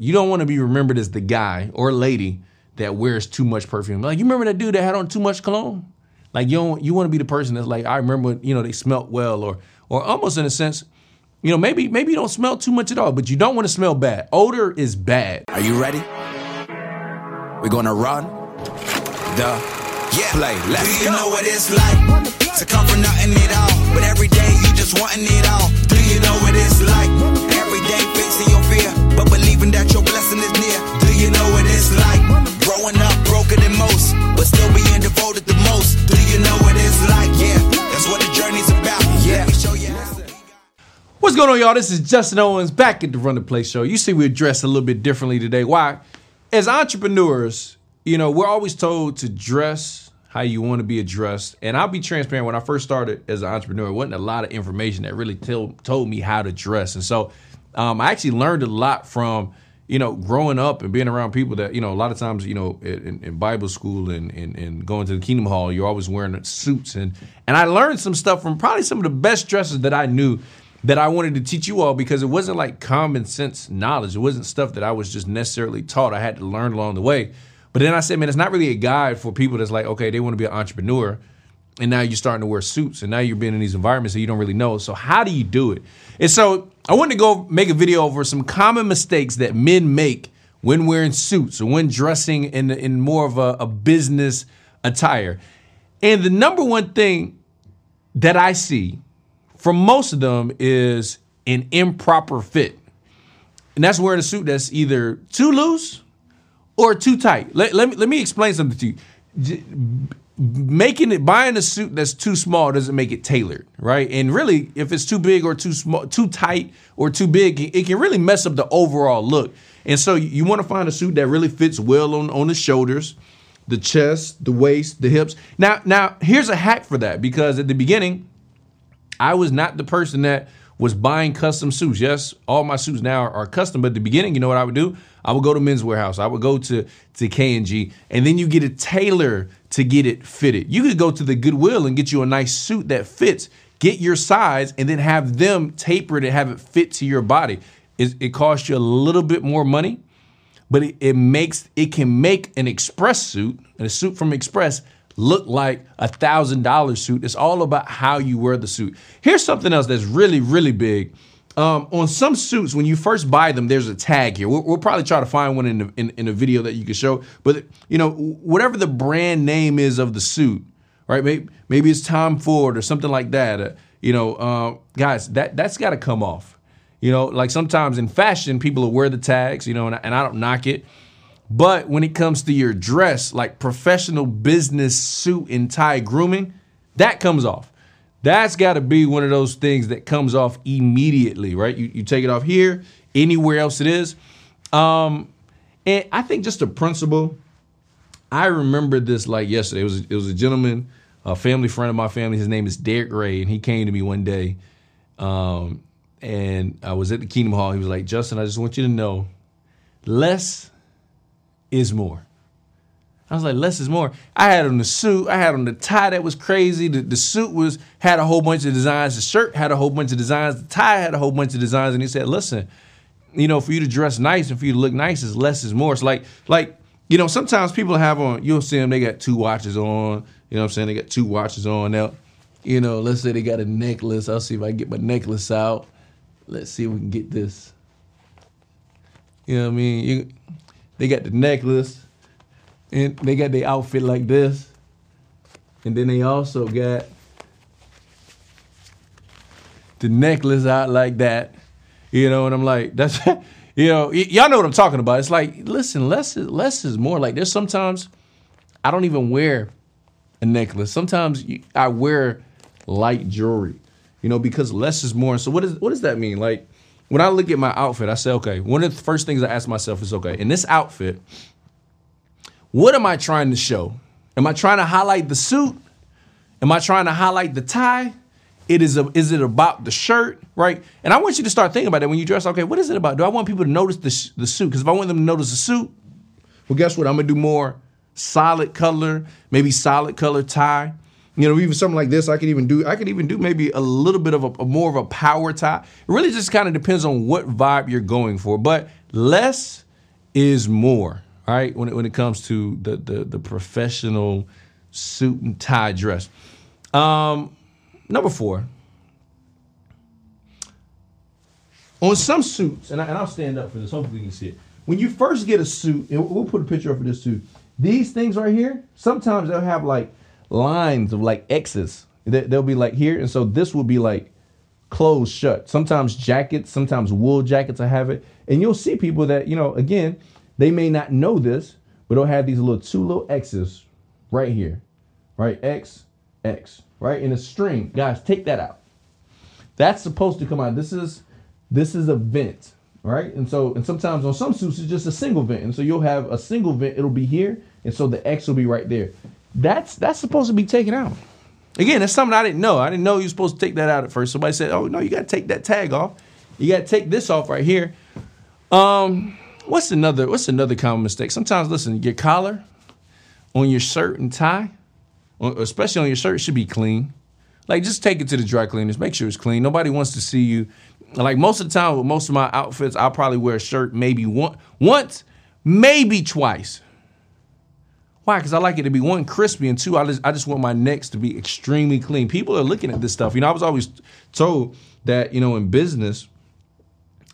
You don't want to be remembered as the guy or lady that wears too much perfume. Like you remember that dude that had on too much cologne? Like you don't, you want to be the person that's like I remember you know they smelt well or or almost in a sense, you know maybe maybe you don't smell too much at all, but you don't want to smell bad. Odor is bad. Are you ready? We're gonna run the yeah. play. Let's Do you go. know what it's like to come from nothing at all, but every day you just wanting it all? You know what it's like? Every day facing your fear, but believing that your blessing is near. Do you know what it's like? Growing up broken than most, but still being devoted the most. Do you know what it's like? Yeah, that's what the journey's about. Yeah. What's going on, y'all? This is Justin Owens back at the Run the Play Show. You see, we're dressed a little bit differently today. Why? As entrepreneurs, you know, we're always told to dress how you want to be addressed. And I'll be transparent. When I first started as an entrepreneur, it wasn't a lot of information that really tell, told me how to dress. And so um, I actually learned a lot from, you know, growing up and being around people that, you know, a lot of times, you know, in, in Bible school and, and, and going to the Kingdom Hall, you're always wearing suits. And, and I learned some stuff from probably some of the best dressers that I knew that I wanted to teach you all because it wasn't like common sense knowledge. It wasn't stuff that I was just necessarily taught. I had to learn along the way. But then I said, man, it's not really a guide for people that's like, okay, they want to be an entrepreneur. And now you're starting to wear suits and now you're being in these environments that you don't really know. So how do you do it? And so I wanted to go make a video over some common mistakes that men make when wearing suits or when dressing in, in more of a, a business attire. And the number one thing that I see from most of them is an improper fit. And that's wearing a suit that's either too loose or too tight. Let, let, me, let me explain something to you. Making it buying a suit that's too small doesn't make it tailored, right? And really, if it's too big or too small, too tight or too big, it can really mess up the overall look. And so you want to find a suit that really fits well on, on the shoulders, the chest, the waist, the hips. Now, now here's a hack for that because at the beginning, I was not the person that was buying custom suits. Yes, all my suits now are, custom, but at the beginning, you know what I would do? I would go to Men's Wearhouse. I would go to to K and G, and then you get a tailor to get it fitted. You could go to the Goodwill and get you a nice suit that fits, get your size, and then have them taper it and have it fit to your body. It, it costs you a little bit more money, but it, it makes it can make an Express suit and a suit from Express look like a thousand dollar suit. It's all about how you wear the suit. Here's something else that's really really big. Um, on some suits, when you first buy them, there's a tag here. We'll, we'll probably try to find one in, the, in in a video that you can show. But you know, whatever the brand name is of the suit, right? Maybe maybe it's Tom Ford or something like that. Uh, you know, uh, guys, that that's got to come off. You know, like sometimes in fashion, people will wear the tags. You know, and and I don't knock it. But when it comes to your dress, like professional business suit and tie grooming, that comes off. That's got to be one of those things that comes off immediately, right? You, you take it off here, anywhere else it is. Um, and I think just a principle, I remember this like yesterday. It was, it was a gentleman, a family friend of my family. His name is Derek Ray, and he came to me one day. Um, and I was at the Kingdom Hall. He was like, Justin, I just want you to know less is more. I was like, less is more. I had on the suit, I had on the tie that was crazy. The, the suit was had a whole bunch of designs. The shirt had a whole bunch of designs. The tie had a whole bunch of designs. And he said, listen, you know, for you to dress nice and for you to look nice is less is more. It's like, like, you know, sometimes people have on, you'll see them, they got two watches on, you know what I'm saying? They got two watches on. Now, you know, let's say they got a necklace. I'll see if I can get my necklace out. Let's see if we can get this. You know what I mean? You, they got the necklace, and they got the outfit like this, and then they also got the necklace out like that. You know, and I'm like, that's, you know, y- y'all know what I'm talking about. It's like, listen, less is less is more. Like, there's sometimes I don't even wear a necklace. Sometimes I wear light jewelry, you know, because less is more. So what is what does that mean? Like when I look at my outfit, I say, okay, one of the first things I ask myself is, okay, in this outfit, what am I trying to show? Am I trying to highlight the suit? Am I trying to highlight the tie? It is a, is it about the shirt, right? And I want you to start thinking about that when you dress. Okay, what is it about? Do I want people to notice the, the suit? Because if I want them to notice the suit, well, guess what? I'm gonna do more solid color, maybe solid color tie. You know, even something like this, I could even do. I could even do maybe a little bit of a, a more of a power tie. It really just kind of depends on what vibe you're going for. But less is more. right? when it, when it comes to the the, the professional suit and tie dress. Um, number four. On some suits, and, I, and I'll stand up for this. Hopefully, you can see it. When you first get a suit, and we'll put a picture up for this too. These things right here, sometimes they'll have like lines of like X's. They- They'll be like here, and so this will be like closed shut. Sometimes jackets, sometimes wool jackets I have it. And you'll see people that, you know, again, they may not know this, but they'll have these little two little X's right here. Right? X, X, right? In a string. Guys, take that out. That's supposed to come out. This is this is a vent, right? And so and sometimes on some suits it's just a single vent. And so you'll have a single vent, it'll be here, and so the X will be right there. That's that's supposed to be taken out. Again, that's something I didn't know. I didn't know you were supposed to take that out at first. Somebody said, "Oh no, you got to take that tag off. You got to take this off right here." Um, what's another what's another common mistake? Sometimes, listen, your collar on your shirt and tie, especially on your shirt, should be clean. Like, just take it to the dry cleaners. Make sure it's clean. Nobody wants to see you. Like most of the time, with most of my outfits, I'll probably wear a shirt maybe one, once, maybe twice. Why? Because I like it to be one crispy and two, I just I just want my necks to be extremely clean. People are looking at this stuff. You know, I was always told that you know in business,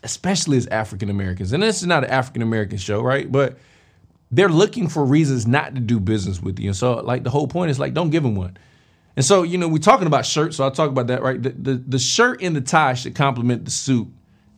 especially as African Americans, and this is not an African American show, right? But they're looking for reasons not to do business with you. And so, like the whole point is like, don't give them one. And so, you know, we're talking about shirts, so I'll talk about that, right? The, the the shirt and the tie should complement the suit.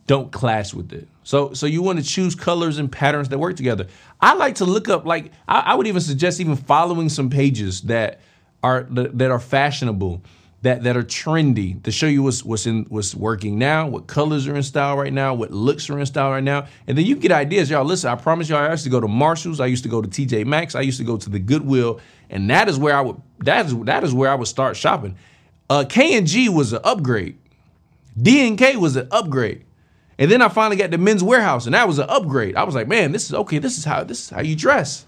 Don't clash with it. So so you want to choose colors and patterns that work together. I like to look up like I, I would even suggest even following some pages that are that, are fashionable, that that are trendy to show you what's what's in what's working now, what colors are in style right now, what looks are in style right now, and then you get ideas. Y'all listen, I promise y'all, I used to go to Marshalls, I used to go to TJ Maxx, I used to go to the Goodwill, and that is where I would that is that is where I would start shopping. Uh, K and G was an upgrade. D and K was an upgrade. And then I finally got the men's wearhouse, and that was an upgrade. I was like, man, this is okay. This is how this is how you dress.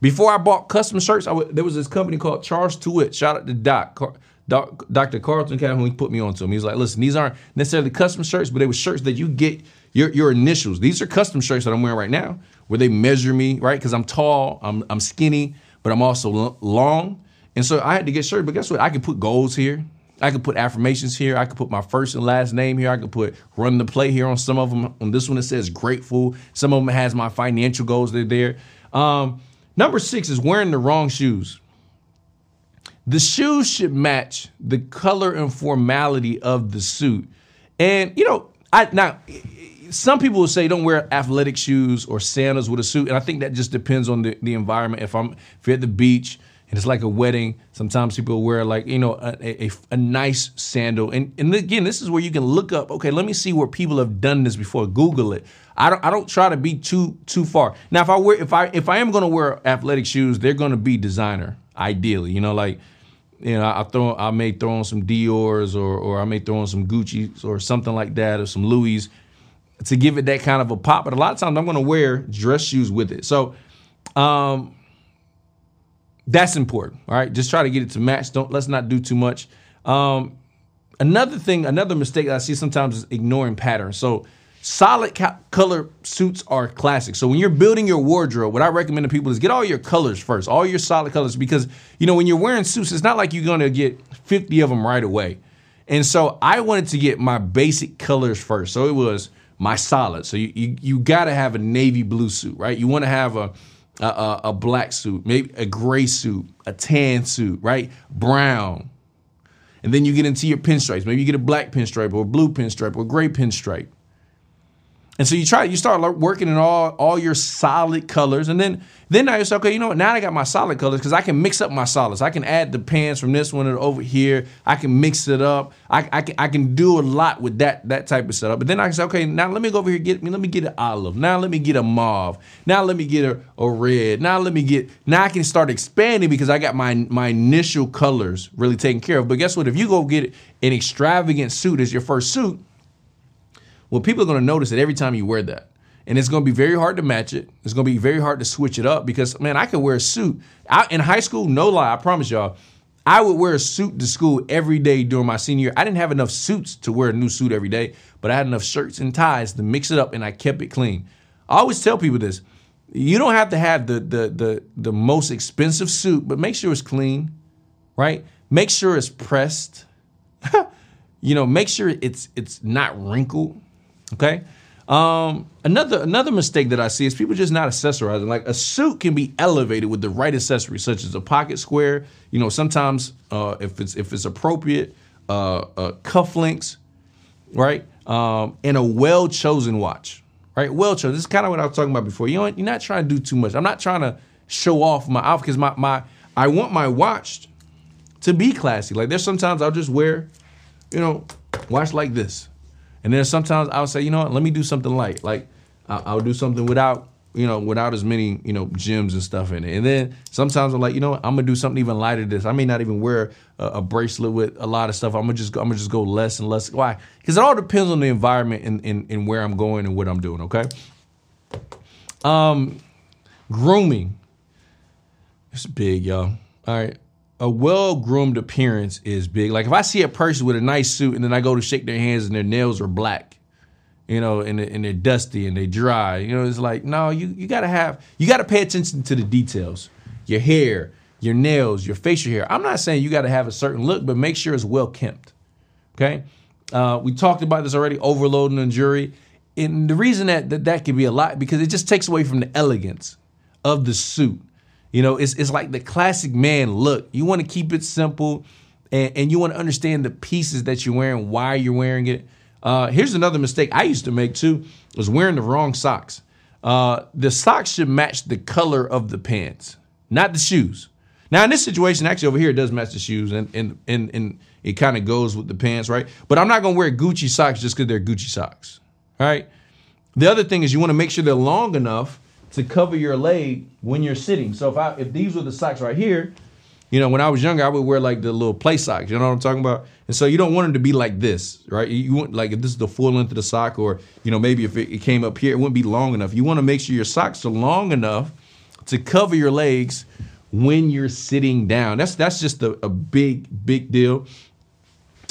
Before I bought custom shirts, there was this company called Charles Tyrwhitt. Shout out to Doc, Car, Dr. Carlton Calhoun. He put me onto him. He's like, listen, these aren't necessarily custom shirts, but they were shirts that you get your your initials. These are custom shirts that I'm wearing right now, where they measure me, right? Because I'm tall, I'm I'm skinny, but I'm also long, and so I had to get shirts. But guess what? I can put goals here. I could put affirmations here. I could put my first and last name here. I could put run the play here on some of them. On this one, it says grateful. Some of them has my financial goals. They're there. Um, number six is wearing the wrong shoes. The shoes should match the color and formality of the suit. And you know, I now some people will say don't wear athletic shoes or sandals with a suit, and I think that just depends on the, the environment. If I'm if you're at the beach and it's like a wedding, sometimes people wear like you know a, a, a nice sandal. And and again, this is where you can look up. Okay, let me see where people have done this before. Google it. I don't I don't try to be too too far. Now, if I wear if I if I am to wear athletic shoes, they're to be designer ideally. You know, like you know, I throw I may throw on some Dior's or or I may throw on some Gucci's or something like that or some Louis to give it that kind of a pop. But a lot of times I'm to wear dress shoes with it. So um, that's important. All right, just try to get it to match. Don't let's not do too much. Um, another thing, another mistake I see sometimes is ignoring patterns. So solid color suits are classic. So when you're building your wardrobe, what I recommend to people is get all your colors first, all your solid colors, because you know when you're wearing suits, it's not like you're gonna get 50 of them right away. And so I wanted to get my basic colors first. So it was my solid. So you you, you got to have a navy blue suit, right? You want to have a a, a a black suit, maybe a gray suit, a tan suit, right? Brown. And then you get into your pinstripes. Maybe you get a black pinstripe or a blue pinstripe or a gray pinstripe. And so you try, you start working in all all your solid colors, and then then now you say, okay, you know what? Now I got my solid colors because I can mix up my solids. I can add the pants from this one over here. I can mix it up. I, I can I can do a lot with that that type of setup. But then I say, okay, now let me go over here get me. Let me get an olive. Now let me get a mauve. Now let me get a, a red. Now let me get. Now I can start expanding because I got my my initial colors really taken care of. But guess what? If you go get an extravagant suit as your first suit well, people are going to notice it every time you wear that. And it's going to be very hard to match it. It's going to be very hard to switch it up because, man, I could wear a suit. I, in high school, no lie, I promise y'all, I would wear a suit to school every day during my senior year. I didn't have enough suits to wear a new suit every day, but I had enough shirts and ties to mix it up and I kept it clean. I always tell people this. You don't have to have the the the the most expensive suit, but make sure it's clean, right? Make sure it's pressed. you know, make sure it's it's not wrinkled. Okay. Um, another another mistake that I see is people just not accessorizing. Like a suit can be elevated with the right accessories, such as a pocket square. You know, sometimes uh, if it's if it's appropriate, uh, uh, cufflinks, right, um, and a well chosen watch, right? Well chosen. This is kind of what I was talking about before. You know, you're not trying to do too much. I'm not trying to show off my outfit because my my I want my watch to be classy. Like there's sometimes I'll just wear, you know, watch like this. And then sometimes I'll say, you know what, let me do something light. Like I'll, do something without, you know, without as many, you know, gems and stuff in it. And then sometimes I'm like, you know what, I'm gonna do something even lighter. This I may not even wear a, a, bracelet with a lot of stuff. I'm gonna just go, I'm gonna just go less and less. Why? Because it all depends on the environment and, and, and where I'm going and what I'm doing. Okay. Um, grooming. It's big, y'all. All right a well groomed appearance is big. Like if I see a person with a nice suit and then I go to shake their hands and their nails are black, you know, and, and they're dusty and they dry, you know, it's like no, you you gotta have you gotta pay attention to the details, your hair, your nails, your facial hair. I'm not saying you gotta have a certain look, but make sure it's well kempt. Okay, uh, we talked about this already, overloading the jury, and the reason that, that that can be a lot because it just takes away from the elegance of the suit. You know, it's it's like the classic man look. You want to keep it simple, and, and you want to understand the pieces that you're wearing, why you're wearing it. Uh, here's another mistake I used to make too: was wearing the wrong socks. Uh, the socks should match the color of the pants, not the shoes. Now in this situation, actually over here it does match the shoes, and and and, and it kind of goes with the pants, right? But I'm not gonna wear Gucci socks just because they're Gucci socks, right? The other thing is you want to make sure they're long enough to cover your leg when you're sitting. So if I if these were the socks right here, you know, when I was younger, I would wear like the little play socks. You know what I'm talking about? And so you don't want them to be like this, right? You want like if this is the full length of the sock, or you know maybe if it, it came up here, it wouldn't be long enough. You want to make sure your socks are long enough to cover your legs when you're sitting down. That's that's just a, a big big deal.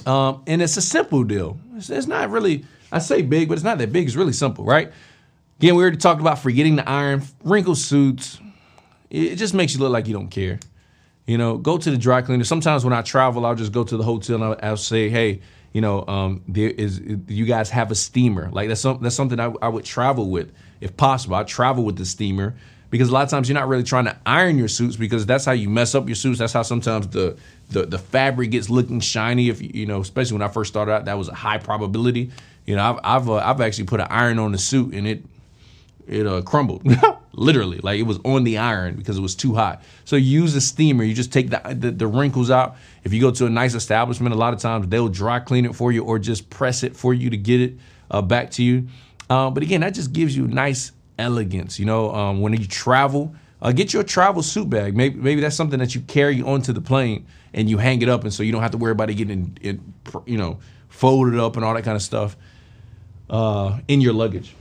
Um, and it's a simple deal. It's, it's not really I say big, but it's not that big. It's really simple, right? Again, we already talked about forgetting the iron, wrinkle suits. It just makes you look like you don't care. You know, go to the dry cleaner. Sometimes when I travel, I'll just go to the hotel and I'll, I'll say, hey, you know, um, there is you guys have a steamer. Like that's some, that's something I, I would travel with if possible. I travel with the steamer because a lot of times you're not really trying to iron your suits because that's how you mess up your suits. That's how sometimes the the, the fabric gets looking shiny. If you know, especially when I first started out, that was a high probability. You know, I've I've, uh, I've actually put an iron on the suit and it it uh, crumbled. Literally like it was on the iron because it was too hot. So you use a steamer you just take the, the, the wrinkles out. If you go to a nice establishment a lot of times they'll dry clean it for you or just press it for you to get it uh, back to you. Uh, but again that just gives you nice elegance you know um, when you travel uh, get your travel suit bag. Maybe, maybe that's something that you carry onto the plane and you hang it up and so you don't have to worry about it getting it you know folded up and all that kind of stuff uh, in your luggage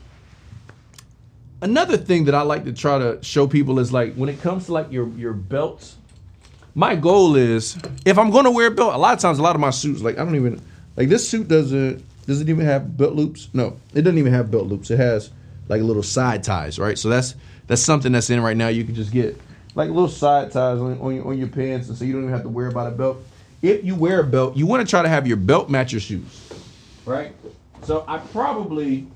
another thing that I like to try to show people is like when it comes to like your your belts. My goal is if I'm gonna wear a belt, a lot of times a lot of my suits like I don't even like this suit doesn't doesn't even have belt loops? No, it doesn't even have belt loops. It has like little side ties, right? So that's that's something that's in right now. You can just get like little side ties on, on, your, on your pants, and so you don't even have to worry about a belt. If you wear a belt, you want to try to have your belt match your shoes, right? So I probably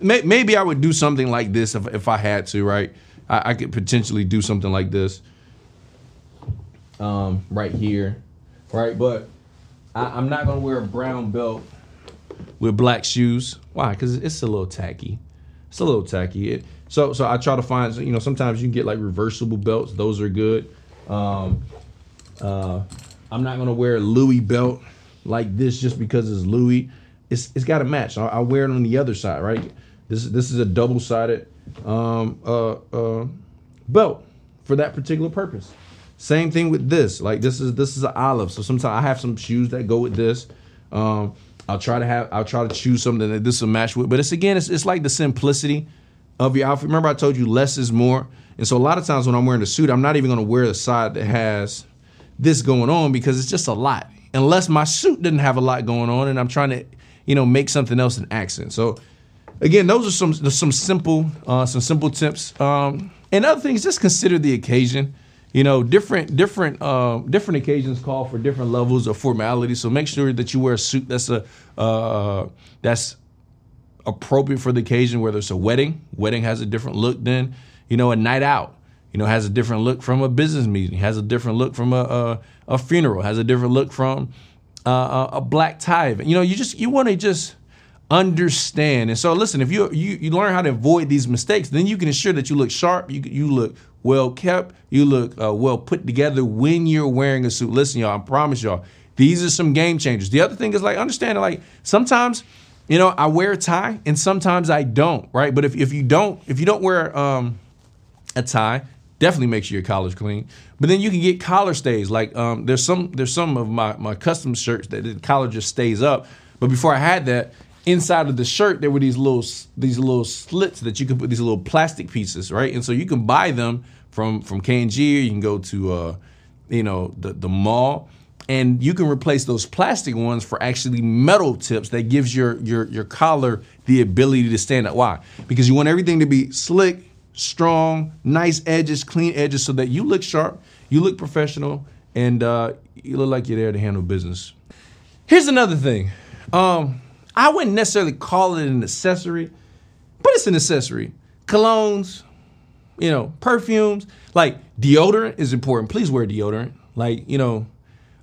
maybe I would do something like this if, if I had to, right? I, I could potentially do something like this um, right here, right? But I, am not gonna wear a brown belt with black shoes. Why? Because it's a little tacky. It's a little tacky. It, so so I try to find you know sometimes you can get like reversible belts. Those are good. Um, uh, I'm not gonna wear a Louis belt like this just because it's Louis. It's it's got to match. I, I wear it on the other side, right? This this is a double sided um, uh, uh, belt for that particular purpose. Same thing with this. Like this is this is an olive. So sometimes I have some shoes that go with this. Um, I'll try to have I'll try to choose something that this will match with. But it's again it's it's like the simplicity of your outfit. Remember I told you less is more. And so a lot of times when I'm wearing a suit, I'm not even gonna wear the side that has this going on because it's just a lot. Unless my suit didn't have a lot going on and I'm trying to, you know, make something else an accent. So again, those are some some simple uh, some simple tips. Um, and other things, just consider the occasion. You know, different different uh, different occasions call for different levels of formality. So make sure that you wear a suit that's a uh, that's appropriate for the occasion. Whether it's a wedding, wedding has a different look than you know a night out. You know, has a different look from a business meeting. Has a different look from a a, a funeral. Has a different look from uh, a, a black tie. You know, you just you want to just understand. And so, listen, if you, you you learn how to avoid these mistakes, then you can ensure that you look sharp, you you look well kept, you look uh, well put together when you're wearing a suit. Listen, y'all, I promise y'all, these are some game changers. The other thing is like understanding, like sometimes, you know, I wear a tie and sometimes I don't, right? But if if you don't if you don't wear um, a tie, definitely make sure your collar's clean. But then you can get collar stays. Like um, there's some there's some of my my custom shirts that the collar just stays up. But before I had that, inside of the shirt there were these little these little slits that you could put these little plastic pieces, right? And so you can buy them from from K&G you can go to uh, you know the the mall and you can replace those plastic ones for actually metal tips that gives your your your collar the ability to stand up. Why? Because you want everything to be slick, strong, nice edges, clean edges, so that you look sharp, you look professional, and uh, you look like you're there to handle business. Here's another thing. Um, I wouldn't necessarily call it an accessory, but it's an accessory. Colognes, you know, perfumes, like deodorant is important. Please wear deodorant. Like, you know,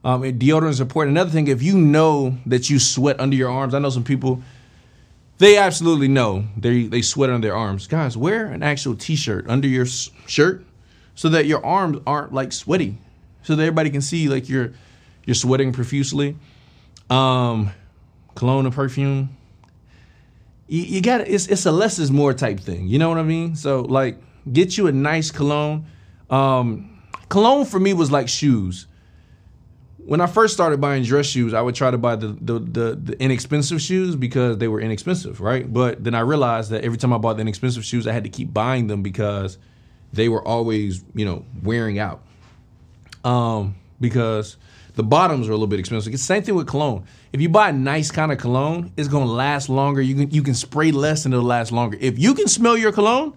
um, deodorant is important. Another thing, if you know that you sweat under your arms, I know some people, they absolutely know they they sweat under their arms. Guys, wear an actual t-shirt under your shirt so that your arms aren't like sweaty, so that everybody can see like you're you're sweating profusely. Um, cologne or perfume, you, you got it's it's a less is more type thing. You know what I mean? So like, get you a nice cologne. Um, cologne for me was like shoes. When I first started buying dress shoes, I would try to buy the, the the, the inexpensive shoes because they were inexpensive, right? But then I realized that every time I bought the inexpensive shoes, I had to keep buying them because they were always, you know, wearing out. Um, because the bottoms are a little bit expensive. It's the same thing with cologne. If you buy a nice kind of cologne, it's gonna last longer. You can you can spray less and it'll last longer. If you can smell your cologne,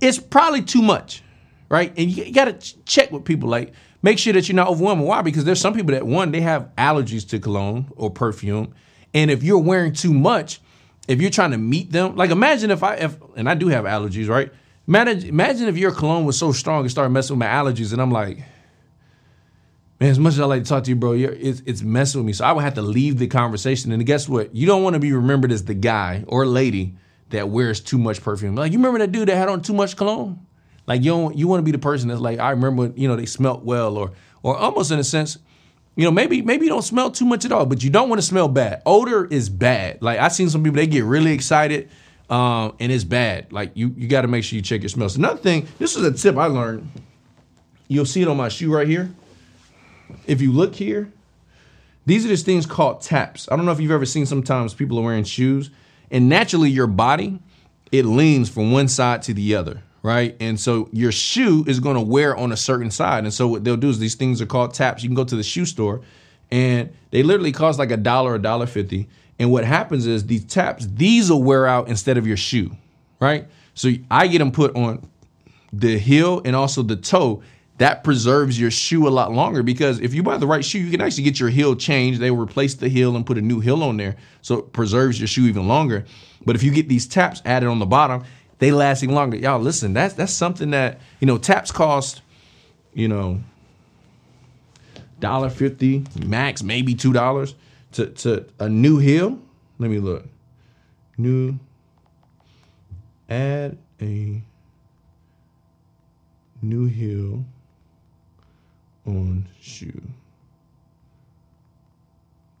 it's probably too much, right? And you, you gotta check with people. Like make sure that you're not overwhelmed. Why? Because there's some people that one they have allergies to cologne or perfume, and if you're wearing too much, if you're trying to meet them, like imagine if I if and I do have allergies, right? Imagine, imagine if your cologne was so strong it started messing with my allergies, and I'm like man, as much as I like to talk to you, bro, it's, it's messing with me. So I would have to leave the conversation. And guess what? You don't want to be remembered as the guy or lady that wears too much perfume. Like, you remember that dude that had on too much cologne? Like, you don't, you want to be the person that's like, I remember, you know, they smelt well, or or almost in a sense, you know, maybe maybe you don't smell too much at all, but you don't want to smell bad. Odor is bad. Like I've seen some people, they get really excited, um, and it's bad. Like you you got to make sure you check your smells. Another thing, this is a tip I learned. You'll see it on my shoe right here if you look here, these are just things called taps. I don't know if you've ever seen sometimes people are wearing shoes and naturally your body, it leans from one side to the other, right? And so your shoe is going to wear on a certain side. And so what they'll do is these things are called taps. You can go to the shoe store and they literally cost like a dollar, a dollar fifty. And what happens is these taps, these will wear out instead of your shoe, right? So I get them put on the heel and also the toe that preserves your shoe a lot longer because if you buy the right shoe, you can actually get your heel changed. They will replace the heel and put a new heel on there. So it preserves your shoe even longer. But if you get these taps added on the bottom, they last even longer. Y'all listen, that's that's something that, you know, taps cost, you know, dollar fifty, max, maybe two dollars to, to a new heel. Let me look. New add a new heel on shoe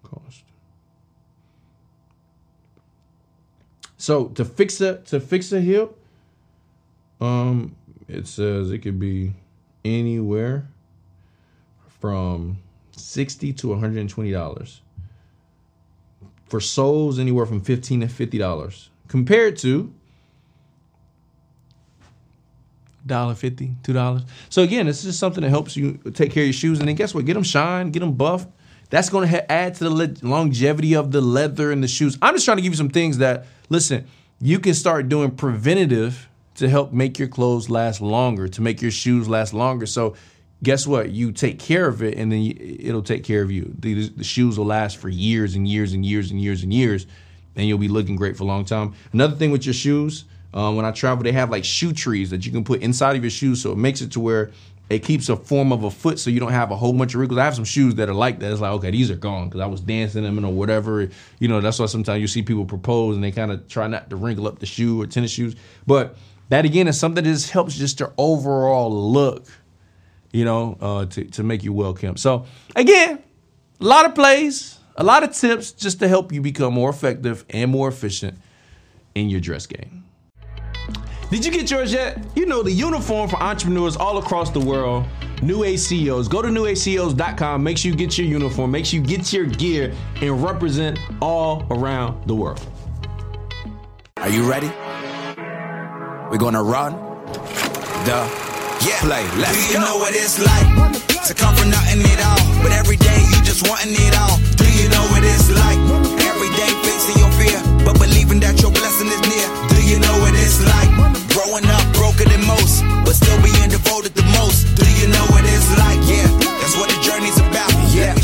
cost. So to fix a to fix a hip, um, it says it could be anywhere from sixty to one hundred and twenty dollars. For soles, anywhere from fifteen to fifty dollars. Compared to $1.50, $2. So again, it's just something that helps you take care of your shoes. And then guess what? Get them shine, get them buffed. That's going to add to the le- longevity of the leather and the shoes. I'm just trying to give you some things that, listen, you can start doing preventative to help make your clothes last longer, to make your shoes last longer. So guess what? You take care of it, and then it'll take care of you. The, the, shoes will last for years and years and years and years and years, and you'll be looking great for a long time. Another thing with your shoes, um, when I travel, they have like shoe trees that you can put inside of your shoes, so it makes it to where it keeps a form of a foot, so you don't have a whole bunch of wrinkles. I have some shoes that are like that. It's like okay, these are gone because I was dancing them or whatever. You know, that's why sometimes you see people propose and they kind of try not to wrinkle up the shoe or tennis shoes, but that again is something that just helps just your overall look you know, uh, to, to make you well kept. So again, a lot of plays, a lot of tips just to help you become more effective and more efficient in your dress game. Did you get yours yet? You know, the uniform for entrepreneurs all across the world, New Age CEOs. Go to newageceos.com. Make sure you get your uniform. Make sure you get your gear and represent all around the world. Are you ready? We're gonna run the yeah, play. Let's Do you go. know what it's like to come from nothing at all, but every day you just wanting it all? Do you know what it's like every day facing your fear, but believing that your blessing is near? Do you know what it's like growing up broken than most, but still being devoted the most? Do you know what it's like? Yeah, that's what the journey's about. Yeah.